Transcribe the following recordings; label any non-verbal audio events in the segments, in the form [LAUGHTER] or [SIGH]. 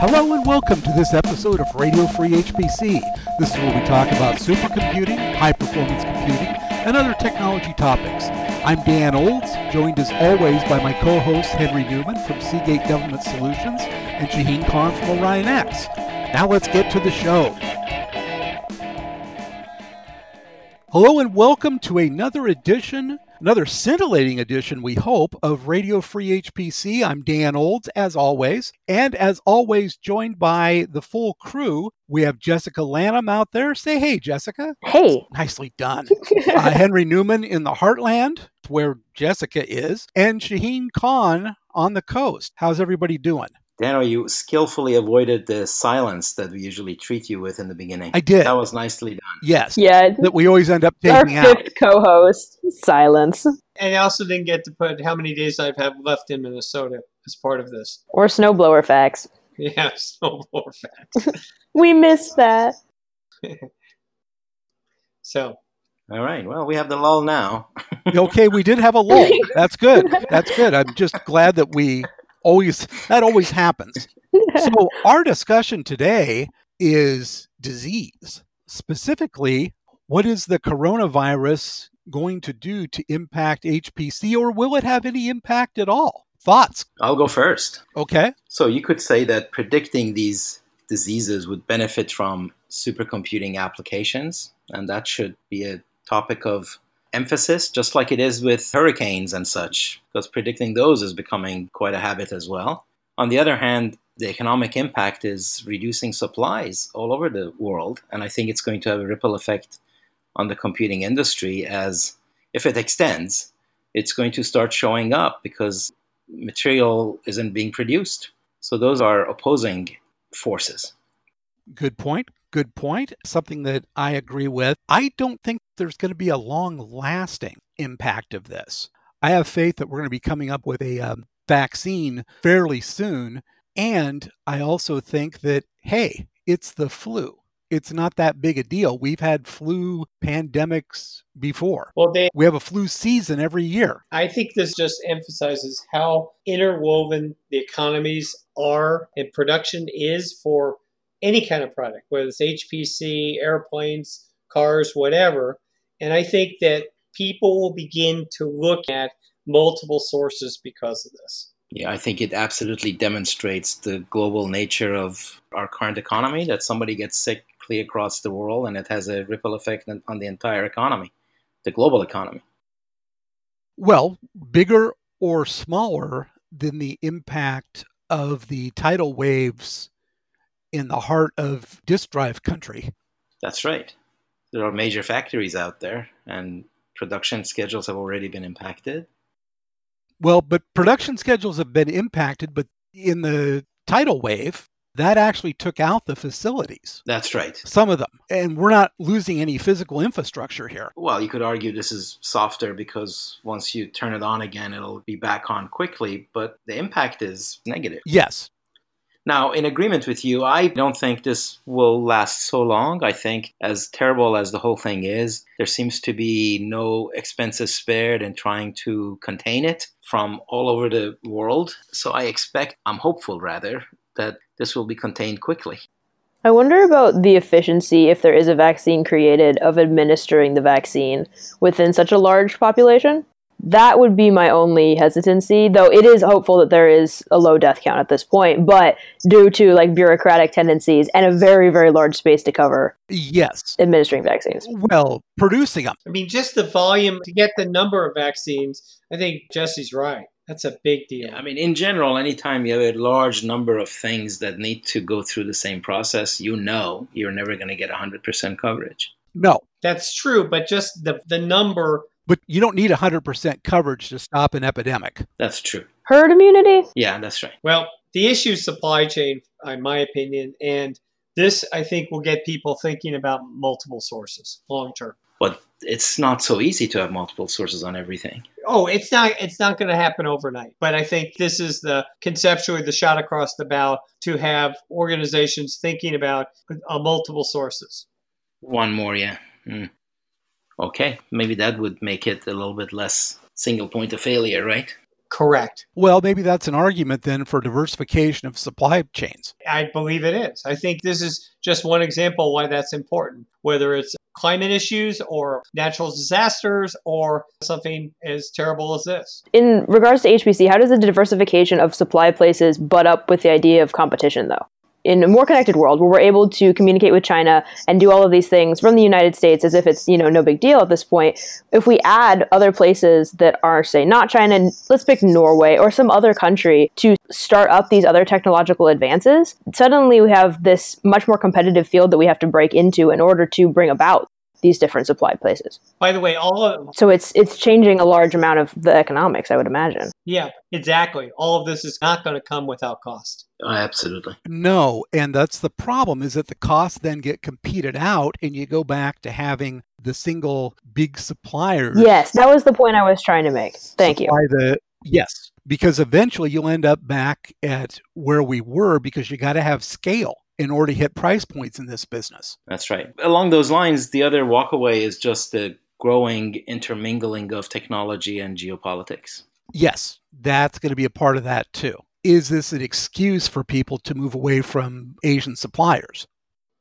Hello and welcome to this episode of Radio Free HPC. This is where we talk about supercomputing, high performance computing, and other technology topics. I'm Dan Olds, joined as always by my co host Henry Newman from Seagate Government Solutions and Shahin Khan from OrionX. Now let's get to the show. Hello and welcome to another edition, another scintillating edition, we hope, of Radio Free HPC. I'm Dan Olds, as always, and as always, joined by the full crew. We have Jessica Lanum out there. Say hey, Jessica. Hey. Nicely done. [LAUGHS] uh, Henry Newman in the heartland, where Jessica is, and Shahin Khan on the coast. How's everybody doing? Dano, you skillfully avoided the silence that we usually treat you with in the beginning. I did. That was nicely done. Yes. Yeah. That we always end up Our taking out. fifth co-host, silence, And I also didn't get to put how many days I've had left in Minnesota as part of this. or snowblower facts. [LAUGHS] Yeah, snowblower facts. [LAUGHS] We missed that. [LAUGHS] so, All right. Well, we have the lull now. okay, we did have a lull. That's good. That's good. I'm just glad that we always that always happens. [LAUGHS] So our discussion today is disease. Specifically, what is the coronavirus going to do to impact HPC or will it have any impact at all? Thoughts? I'll go first. Okay. So you could say that predicting these diseases would benefit from supercomputing applications, and that should be a topic of emphasis, just like it is with hurricanes and such, because predicting those is becoming quite a habit as well. On the other hand, the economic impact is reducing supplies all over the world, and I think it's going to have a ripple effect on the computing industry as if it extends, it's going to start showing up because material isn't being produced. So those are opposing forces. Good point. Good point. Something that I agree with. I don't think there's going to be a long lasting impact of this. I have faith that we're going to be coming up with a um, vaccine fairly soon. And I also think that, hey, it's the flu. It's not that big a deal. We've had flu pandemics before. well, Dan, We have a flu season every year. I think this just emphasizes how interwoven the economies are and production is for any kind of product, whether it's HPC, airplanes, cars, whatever. And I think that people will begin to look at multiple sources because of this. Yeah, I think it absolutely demonstrates the global nature of our current economy that somebody gets sick clear across the world and it has a ripple effect on on the entire economy, the global economy. Well, bigger or smaller than the impact of the tidal waves in the heart of disk drive country. That's right. There are major factories out there and production schedules have already been impacted. Well, but production schedules have been impacted, but in the tidal wave, that actually took out the facilities, That's right. some of them. And we're not losing any physical infrastructure here. Well, you could argue this is softer because once you turn it on again, it'll be back on quickly, but the impact is negative. Yes. Now, in agreement with you, I don't think this will last so long. I think, as terrible as the whole thing is, there seems to be no expenses spared in trying to contain it from all over the world. So I expect, I'm hopeful rather, that this will be contained quickly. I wonder about the efficiency, if there is a vaccine created, of administering the vaccine within such a large population. That would be my only hesitancy, though it is hopeful that there is a low death count at this point, but due to like bureaucratic tendencies and a very, very large space to cover Yes. administering vaccines. Well, producing them. I mean, just the volume to get the number of vaccines, I think Jesse's right. That's a big deal. Yeah, I mean, in general, anytime you have a large number of things that need to go through the same process, you know you're never going to get 100% coverage. No. That's true, but just the, the number But you don't need 100% coverage to stop an epidemic. That's true. Herd immunity? Yeah, that's right. Well, the issue is supply chain, in my opinion, and this I think will get people thinking about multiple sources long term. But it's not so easy to have multiple sources on everything. Oh, it's not it's not going to happen overnight, but I think this is the conceptually the shot across the bow to have organizations thinking about uh, multiple sources. One more, yeah. Mm. Okay, maybe that would make it a little bit less single point of failure, right? Correct. Well, maybe that's an argument then for diversification of supply chains. I believe it is. I think this is just one example why that's important, whether it's climate issues or natural disasters or something as terrible as this. In regards to HPC, how does the diversification of supply places butt up with the idea of competition, though? In a more connected world where we're able to communicate with China and do all of these things from the United States as if it's, you know, no big deal at this point. If we add other places that are, say, not China, let's pick Norway or some other country to start up these other technological advances, suddenly we have this much more competitive field that we have to break into in order to bring about these different supply places. By the way, all of so it's it's changing a large amount of the economics, I would imagine. Yeah, exactly. All of this is not going to come without cost. Oh, absolutely. No, and that's the problem is that the costs then get competed out and you go back to having the single big supplier. Yes, that was the point I was trying to make. Thank you. The, yes, because eventually you'll end up back at where we were because you got to have scale in order to hit price points in this business. That's right. Along those lines, the other walkaway is just the growing intermingling of technology and geopolitics. Yes, that's going to be a part of that too. Is this an excuse for people to move away from Asian suppliers?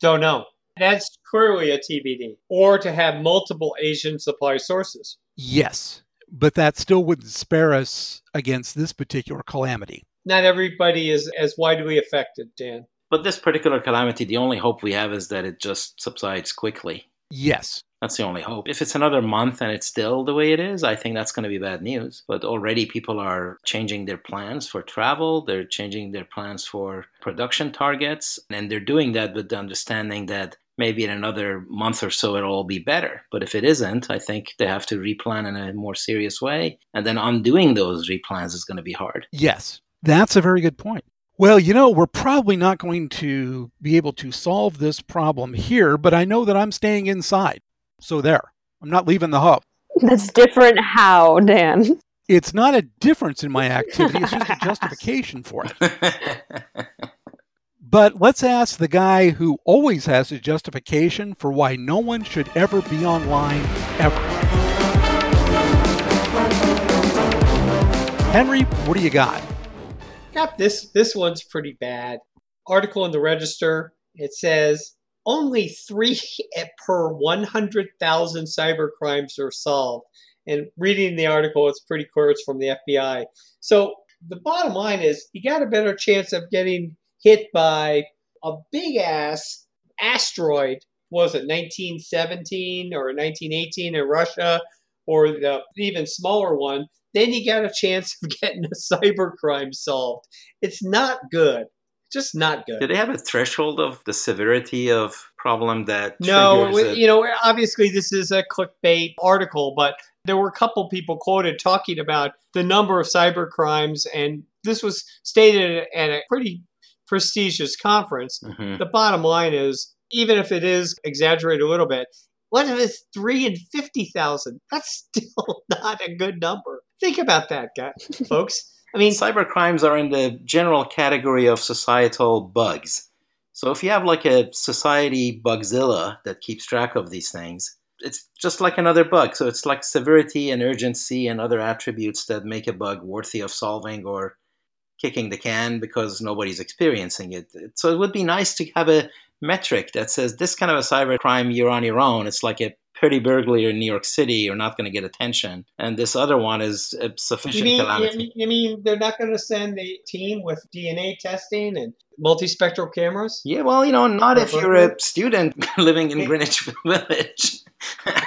Don't know. That's clearly a TBD. Or to have multiple Asian supply sources. Yes, but that still wouldn't spare us against this particular calamity. Not everybody is as widely affected, Dan. But this particular calamity, the only hope we have is that it just subsides quickly. Yes. That's the only hope. If it's another month and it's still the way it is, I think that's going to be bad news. But already people are changing their plans for travel, they're changing their plans for production targets, and they're doing that with the understanding that maybe in another month or so it'll all be better. But if it isn't, I think they have to replan in a more serious way. And then undoing those replans is going to be hard. Yes, that's a very good point. Well, you know, we're probably not going to be able to solve this problem here, but I know that I'm staying inside. So there, I'm not leaving the hub. That's different how, Dan? It's not a difference in my [LAUGHS] activity, it's just a justification for it. [LAUGHS] But let's ask the guy who always has a justification for why no one should ever be online ever. Henry, what do you got? Got this. This one's pretty bad. Article in the Register. It says only three [LAUGHS] per 100,000 cyber crimes are solved. And reading the article, it's pretty clear it's from the FBI. So the bottom line is you got a better chance of getting hit by a big ass asteroid. Was it 1917 or 1918 in Russia, or the even smaller one then you got a chance of [LAUGHS] getting a cyber crime solved. It's not good. Just not good. Do they have a threshold of the severity of problem that? No, you know, obviously this is a clickbait article, but there were a couple people quoted talking about the number of cyber crimes, and this was stated at a pretty prestigious conference. Mm-hmm. The bottom line is, even if it is exaggerated a little bit, what if it's three and fifty thousand? That's [LAUGHS] still not a good number. Think about that, guys, folks. I mean, cyber crimes are in the general category of societal bugs. So if you have like a society bugzilla that keeps track of these things, it's just like another bug. So it's like severity and urgency and other attributes that make a bug worthy of solving or kicking the can because nobody's experiencing it. So it would be nice to have a metric that says this kind of a cyber crime you're on your own. It's like a petty burglary in New York City, you're not going to get attention. And this other one is uh, a sufficient you mean, calamity. You mean they're not going to send a team with DNA testing and multispectral cameras? Yeah, well, you know, not if you're a student [LAUGHS] living in Greenwich [LAUGHS] Village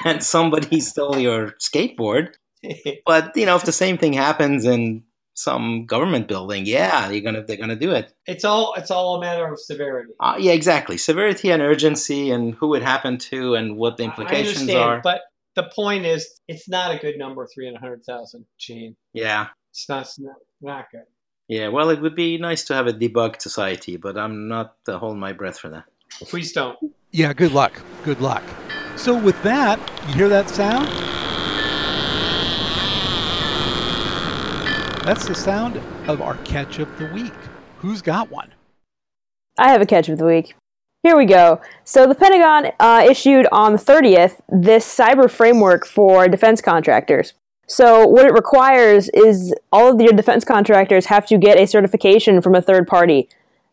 and somebody stole your skateboard. [LAUGHS] but you know, if the same thing happens in some government building, yeah, you're gonna they're gonna do it. It's all it's all a matter of severity. Uh, yeah, exactly. Severity and urgency, and who it happened to, and what the implications are. But the point is, it's not a good number, three and a hundred thousand, Gene. Yeah, it's not, it's not not good. Yeah, well, it would be nice to have a debugged society, but I'm not uh, holding my breath for that. Please don't. Yeah, good luck. Good luck. So, with that, you hear that sound? That's the sound of our catch of the week. Who's got one? I have a catch of the week. Here we go. So, the Pentagon uh, issued on the 30th this cyber framework for defense contractors. So what it requires is all of your defense contractors have to get a certification from a third party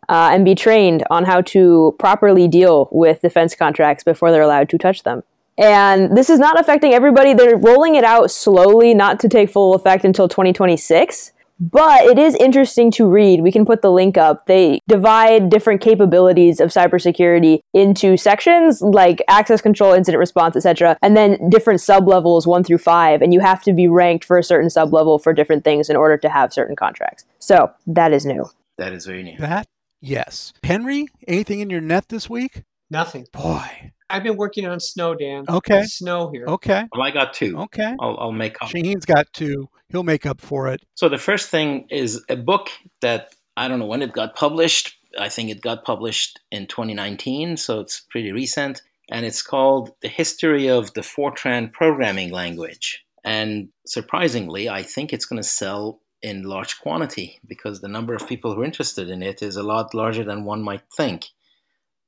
uh, and be trained on how to properly deal with defense contracts before they're allowed to touch them. And this is not affecting everybody. They're rolling it out slowly, not to take full effect until 2026. But it is interesting to read. We can put the link up. They divide different capabilities of cybersecurity into sections like access control, incident response, etc., and then different sublevels 1 through 5, and you have to be ranked for a certain sublevel for different things in order to have certain contracts. So, that is new. That is very new. That, yes. Henry, anything in your net this week? Nothing. Boy. I've been working on snow, Dan. Okay. There's Snow here. Okay. Well, I got two. Okay. I'll, I'll make up. Shahin's got two. He'll make up for it. So the first thing is a book that I don't know when it got published. I think it got published in 2019, so it's pretty recent. And it's called The History of the Fortran Programming Language. And surprisingly, I think it's going to sell in large quantity because the number of people who are interested in it is a lot larger than one might think.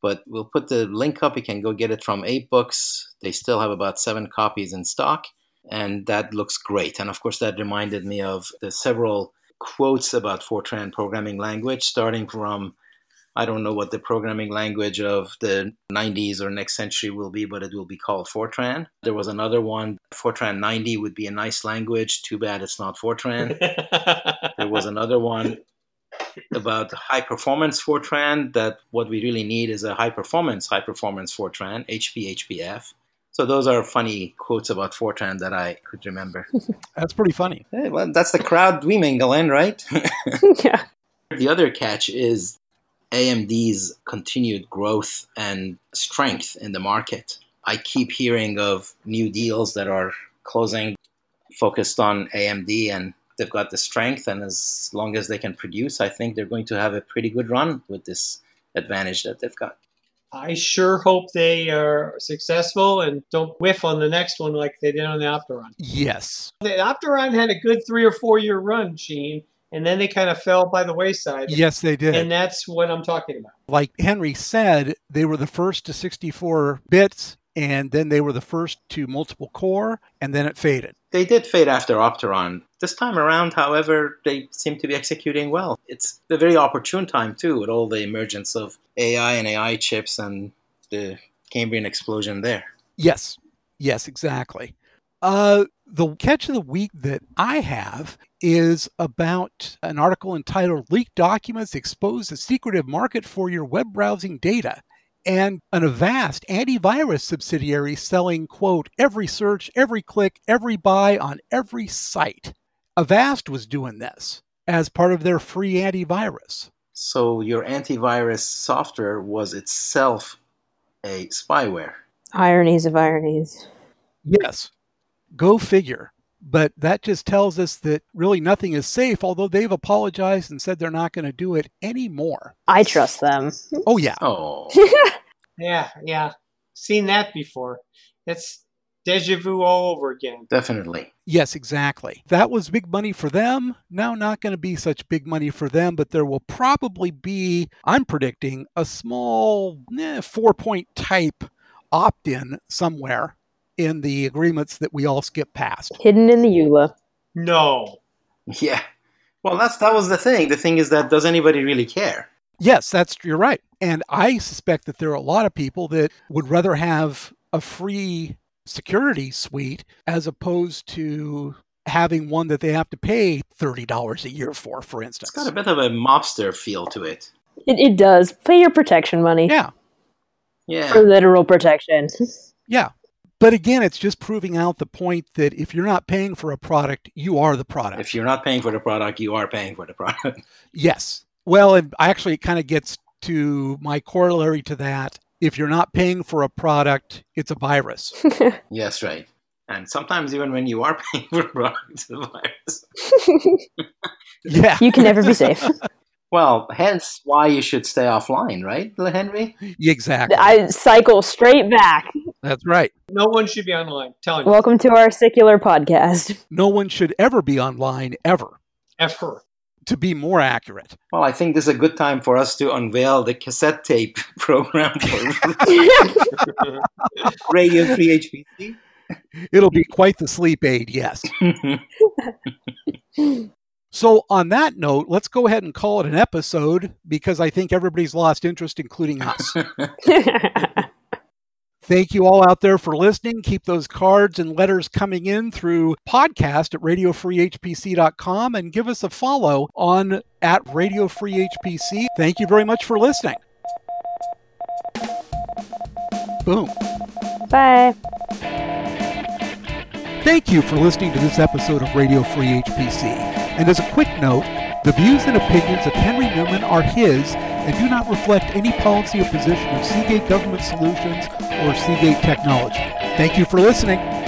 But we'll put the link up. You can go get it from AbeBooks. They still have about seven copies in stock, and that looks great. And of course, that reminded me of the several quotes about Fortran programming language, starting from I don't know what the programming language of the 90s or next century will be, but it will be called Fortran. There was another one, Fortran 90 would be a nice language. Too bad it's not Fortran. [LAUGHS] there was another one about high performance Fortran that what we really need is a high performance, high performance Fortran, HP, HPF. So those are funny quotes about Fortran that I could remember. [LAUGHS] That's pretty funny. Hey, well, that's the crowd we mingle in, right? [LAUGHS] [LAUGHS] yeah. The other catch is AMD's continued growth and strength in the market. I keep hearing of new deals that are closing focused on AMD and they've got the strength and as long as they can produce, I think they're going to have a pretty good run with this advantage that they've got. I sure hope they are successful and don't whiff on the next one like they did on the Opteron. Yes. The Opteron had a good three or four year run, Sheen, and then they kind of fell by the wayside. Yes, they did. And that's what I'm talking about. like Henry said, they were the first to 64 bits, and then they were the first to multiple core, and then it faded. They did fade after Opteron. This time around, however, they seem to be executing well. It's a very opportune time, too, with all the emergence of AI and AI chips and the Cambrian explosion there. Yes, yes, exactly. Uh, the catch of the week that I have is about an article entitled Leaked Documents Expose the Secretive Market for Your Web Browsing Data. And an Avast antivirus subsidiary selling, quote, every search, every click, every buy on every site. Avast was doing this as part of their free antivirus. So your antivirus software was itself a spyware. Ironies of ironies. Yes. Go figure. But that just tells us that really nothing is safe, although they've apologized and said they're not going to do it anymore. I trust them. Oh, yeah. Oh, [LAUGHS] Yeah, yeah. Seen that before. It's deja vu all over again. definitely. Yes, exactly. That was big money for them. Now, not going to be such big money for them, but there will probably be, I'm predicting, a small eh, four point type opt in somewhere in the agreements that we all skip past. Hidden in the EULA. No. Yeah. Well, that's that was the thing. The thing is that does anybody really care? Yes, that's you're right. And I suspect that there are a lot of people that would rather have a free security suite as opposed to having one that they have to pay $30 a year for, for instance. It's got a bit of a mobster feel to it. It, it does. Pay your protection money Yeah, Yeah. for literal protection. yeah. But again, it's just proving out the point that if you're not paying for a product, you are the product. If you're not paying for the product, you are paying for the product. [LAUGHS] Yes. Well, and actually, it kind of gets to my corollary to that. If you're not paying for a product, it's a virus. [LAUGHS] yes, right. And sometimes even when you are [LAUGHS] paying for a product, it's a virus. yeah. you can never be safe. Well, hence why you should stay offline, right, Henry? Exactly. I cycle straight back. That's right. No one should be online. Telling you. Welcome to our secular podcast. [LAUGHS] No one should ever be online, ever, Ever. to be more accurate. Well, I think this is a good time for us to unveil the cassette tape [LAUGHS] program for [LAUGHS] Radio Free HPC. It'll be quite the sleep aid, yes. So, on that note, let's go ahead and call it an episode because I think everybody's lost interest, including us. Thank you all out there for listening. Keep those cards and letters coming in through podcast at radiofreehpc.com and give us a follow on at radiofreehpc. Thank you very much for listening. Boom. Bye. Thank you for listening to this episode of Radio Free HPC. And as a quick note, the views and opinions of Henry Newman are his and do not reflect any policy or position of Seagate Government Solutions or Seagate Technology. Thank you for listening.